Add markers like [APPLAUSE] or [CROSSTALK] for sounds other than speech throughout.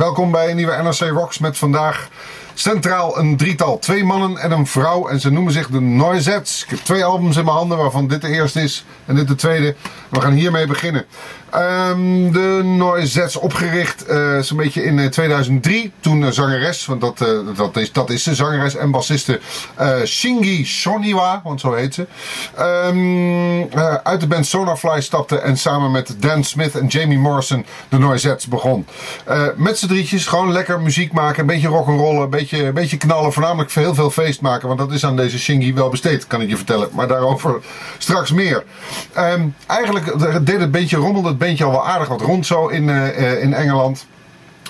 Welkom bij een nieuwe NRC Rocks met vandaag centraal een drietal. Twee mannen en een vrouw en ze noemen zich de Noisettes. Ik heb twee albums in mijn handen waarvan dit de eerste is en dit de tweede. We gaan hiermee beginnen. Um, de Noisettes opgericht uh, zo'n beetje in 2003. Eh, Toen uh, zangeres, want dat, dat, is, dat is de zangeres en bassiste Shingi Shoniwa, want zo heet ze. Um, uit de band Sonarfly stapte en samen met Dan Smith en Jamie Morrison de Noisettes begon. met z'n drietjes gewoon lekker muziek maken, een beetje rock'n'rollen, een beetje, een beetje knallen. Voornamelijk heel veel feest maken, want dat is aan deze Shingi wel besteed, kan ik je vertellen. Maar daarover straks meer. Um, eigenlijk deed het beetje rommelde bandje al wel aardig wat rond zo in, uh, in Engeland.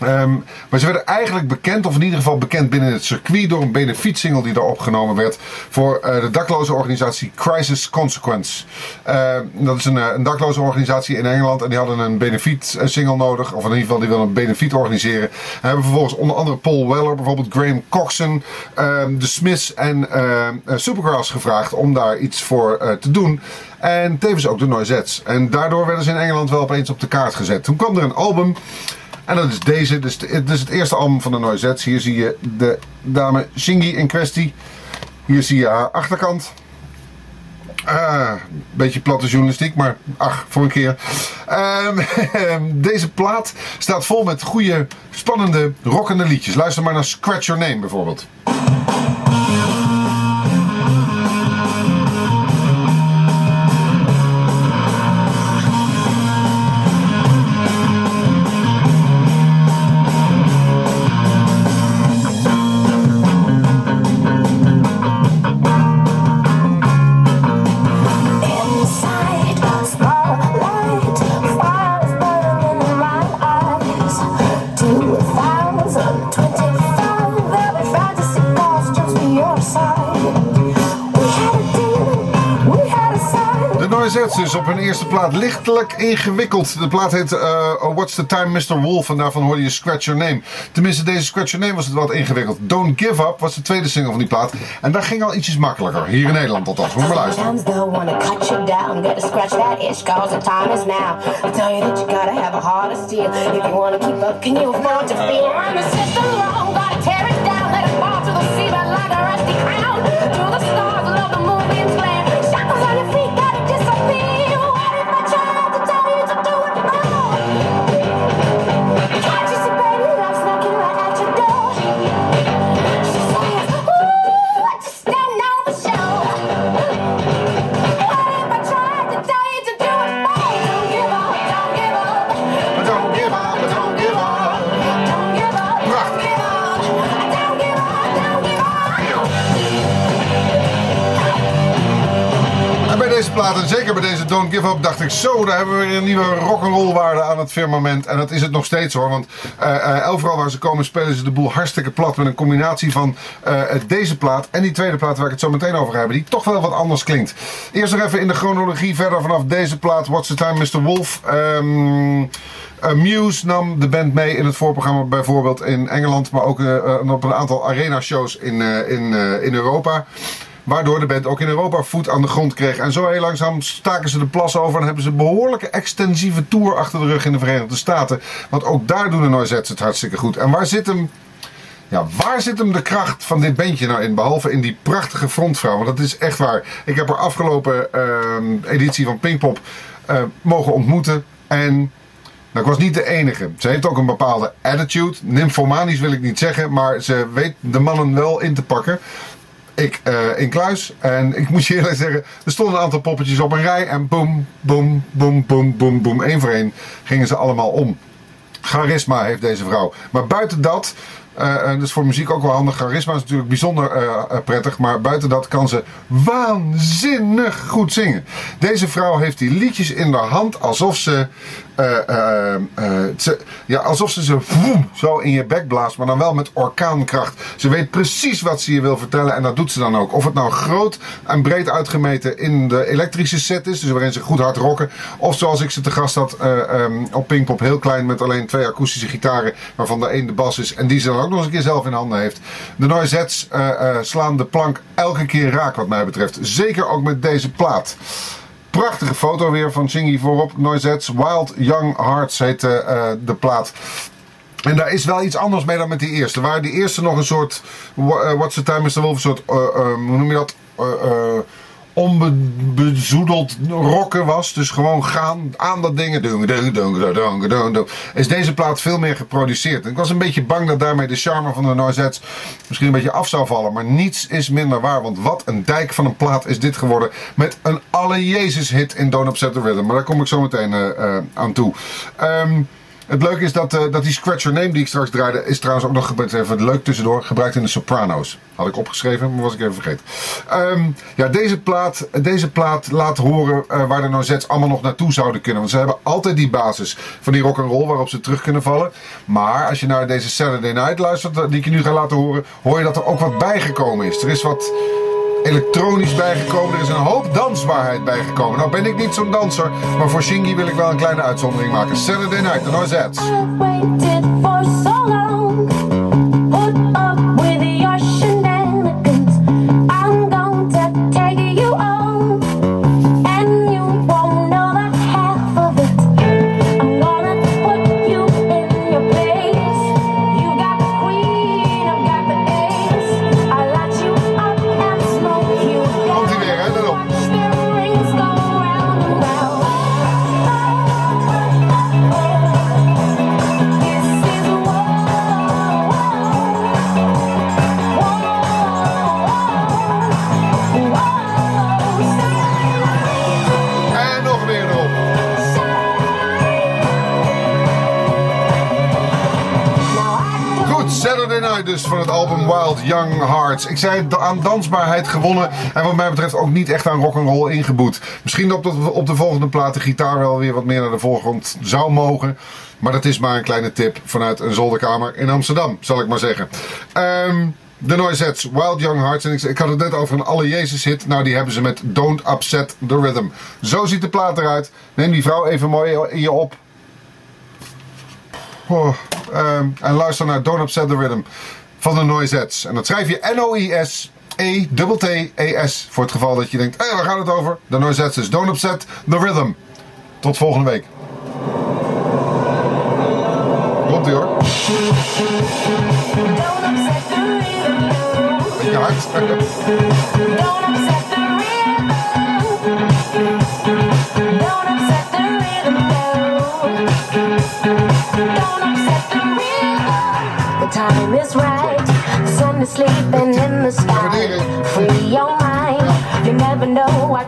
Um, maar ze werden eigenlijk bekend, of in ieder geval bekend binnen het circuit, door een benefietsingle die daar opgenomen werd voor uh, de dakloze organisatie Crisis Consequence. Uh, dat is een, een, dakloze organisatie in Engeland en die hadden een benefietsingle nodig, of in ieder geval die wilden een benefiet organiseren. En hebben vervolgens onder andere Paul Weller, bijvoorbeeld Graham Coxon, uh, de Smiths en Supergrass gevraagd om daar iets voor te doen. En tevens ook de Noisettes. En daardoor werden ze in Engeland wel opeens op de kaart gezet. Toen kwam er een album. En dat is deze. Dus het is het eerste album van de Noisettes. Hier zie je de dame Shingi in kwestie. Hier zie je haar achterkant. Uh, beetje platte journalistiek, maar ach, voor een keer. Uh, [LAUGHS] deze plaat staat vol met goede, spannende, rockende liedjes. Luister maar naar Scratch Your Name bijvoorbeeld. Dus op hun eerste plaat lichtelijk ingewikkeld. De plaat heet uh, What's the Time Mr. Wolf en daarvan hoorde je Scratch Your Name. Tenminste, deze Scratch Your Name was het wat ingewikkeld. Don't Give Up was de tweede single van die plaat. En daar ging al ietsjes makkelijker. Hier in Nederland althans. Moet maar luisteren. Zeker bij deze Don't Give Up, dacht ik zo, daar hebben we weer een nieuwe rock'n'roll waarde aan het firmament. En dat is het nog steeds hoor, want uh, overal waar ze komen spelen ze de boel hartstikke plat met een combinatie van uh, deze plaat en die tweede plaat waar ik het zo meteen over heb, die toch wel wat anders klinkt. Eerst nog even in de chronologie verder vanaf deze plaat, What's the Time Mr. Wolf. Uh, Muse nam de band mee in het voorprogramma bijvoorbeeld in Engeland, maar ook op een aantal arena shows in, in, in Europa. Waardoor de band ook in Europa voet aan de grond kreeg. En zo heel langzaam staken ze de plas over en hebben ze een behoorlijke extensieve tour achter de rug in de Verenigde Staten. Want ook daar doen de Noisettes het hartstikke goed. En waar zit hem... Ja, waar zit hem de kracht van dit bandje nou in? Behalve in die prachtige frontvrouw. Want dat is echt waar. Ik heb haar afgelopen uh, editie van Pinkpop uh, mogen ontmoeten. En nou, ik was niet de enige. Ze heeft ook een bepaalde attitude. Nymphomanisch wil ik niet zeggen, maar ze weet de mannen wel in te pakken. Ik uh, in kluis en ik moet je eerlijk zeggen, er stonden een aantal poppetjes op een rij en boem, boem, boem, boem, boem, boem. Eén voor één gingen ze allemaal om. Charisma heeft deze vrouw. Maar buiten dat, uh, dat is voor muziek ook wel handig. Charisma is natuurlijk bijzonder uh, prettig. Maar buiten dat kan ze waanzinnig goed zingen. Deze vrouw heeft die liedjes in haar hand alsof ze. Ze ja, alsof ze ze zo in je bek blaast. Maar dan wel met orkaankracht. Ze weet precies wat ze je wil vertellen. En dat doet ze dan ook. Of het nou groot en breed uitgemeten in de elektrische set is. Dus waarin ze goed hard rocken. Of zoals ik ze te gast had um, op Pinkpop. Heel klein met alleen twee akoestische gitaren. Waarvan de een de bas is. En die ze dan ook nog eens een keer zelf in handen heeft. De Noisettes slaan de plank elke keer raak wat mij betreft. Zeker ook met deze plaat. Prachtige foto weer van Shingy voorop. Noisettes Wild Young Hearts heet uh, de plaat. En daar is wel iets anders mee dan met die eerste. Waar die eerste nog een soort. eh, What's the time, Mr. Wolf? Een soort. eh, eh, hoe noem je dat? Onbezoedeld rocken was. Dus gewoon gaan aan dat ding. Is deze plaat veel meer geproduceerd. Ik was een beetje bang dat daarmee de charme van de Noisettes misschien een beetje af zou vallen. Maar niets is minder waar. Want wat een dijk van een plaat is dit geworden. Met een alle Jezus hit in Don't Upset the Rhythm. Maar daar kom ik zo meteen eh, eh, aan toe. Ehm, het leuke is dat, eh, dat die Scratch Your Name die ik straks draaide, is trouwens ook nog even leuk tussendoor, gebruikt in de Sopranos. Had ik opgeschreven, maar was ik even vergeten. Ehm, ja, deze plaat, deze plaat laat horen eh, waar de Noisettes allemaal nog naartoe zouden kunnen. Want ze hebben altijd die basis van die rock and roll waarop ze terug kunnen vallen. Maar als je naar deze Saturday Night luistert, eh, die ik je nu ga laten horen, hoor je dat er ook wat bijgekomen is. Er is wat elektronisch bijgekomen. Er is een hoop dansbaarheid bijgekomen. Nou ben ik niet zo'n danser, maar voor Shingy wil ik wel een kleine uitzondering maken. Saturday Night, de Noisettes. Van het album Wild Young Hearts. Ik zei aan dansbaarheid gewonnen en wat mij betreft ook niet echt aan rock'n'roll ingebouwd. Misschien dat op de, op de volgende plaat de gitaar wel weer wat meer naar de voorgrond zou mogen. Maar dat is maar een kleine tip vanuit een zolderkamer in Amsterdam, zal ik maar zeggen. Ehm de Noisettes, Wild Young Hearts. En ik, ik had het net over een Alle Jezus hit. Nou, die hebben ze met Don't Upset the Rhythm. Zo ziet de plaat eruit. Neem die vrouw even mooi in je op. Oh, ehm, en luister naar Don't Upset the Rhythm van de Noisettes. En dat schrijf je N-O-I-S. E-T-T-E-S. Voor het geval dat je denkt, hé, waar gaat het over? De Noisettes is Don't Upset the Rhythm. Tot volgende week. Komt ie hoor. Don't upset the rhythm, no. Beetje hard. Don't upset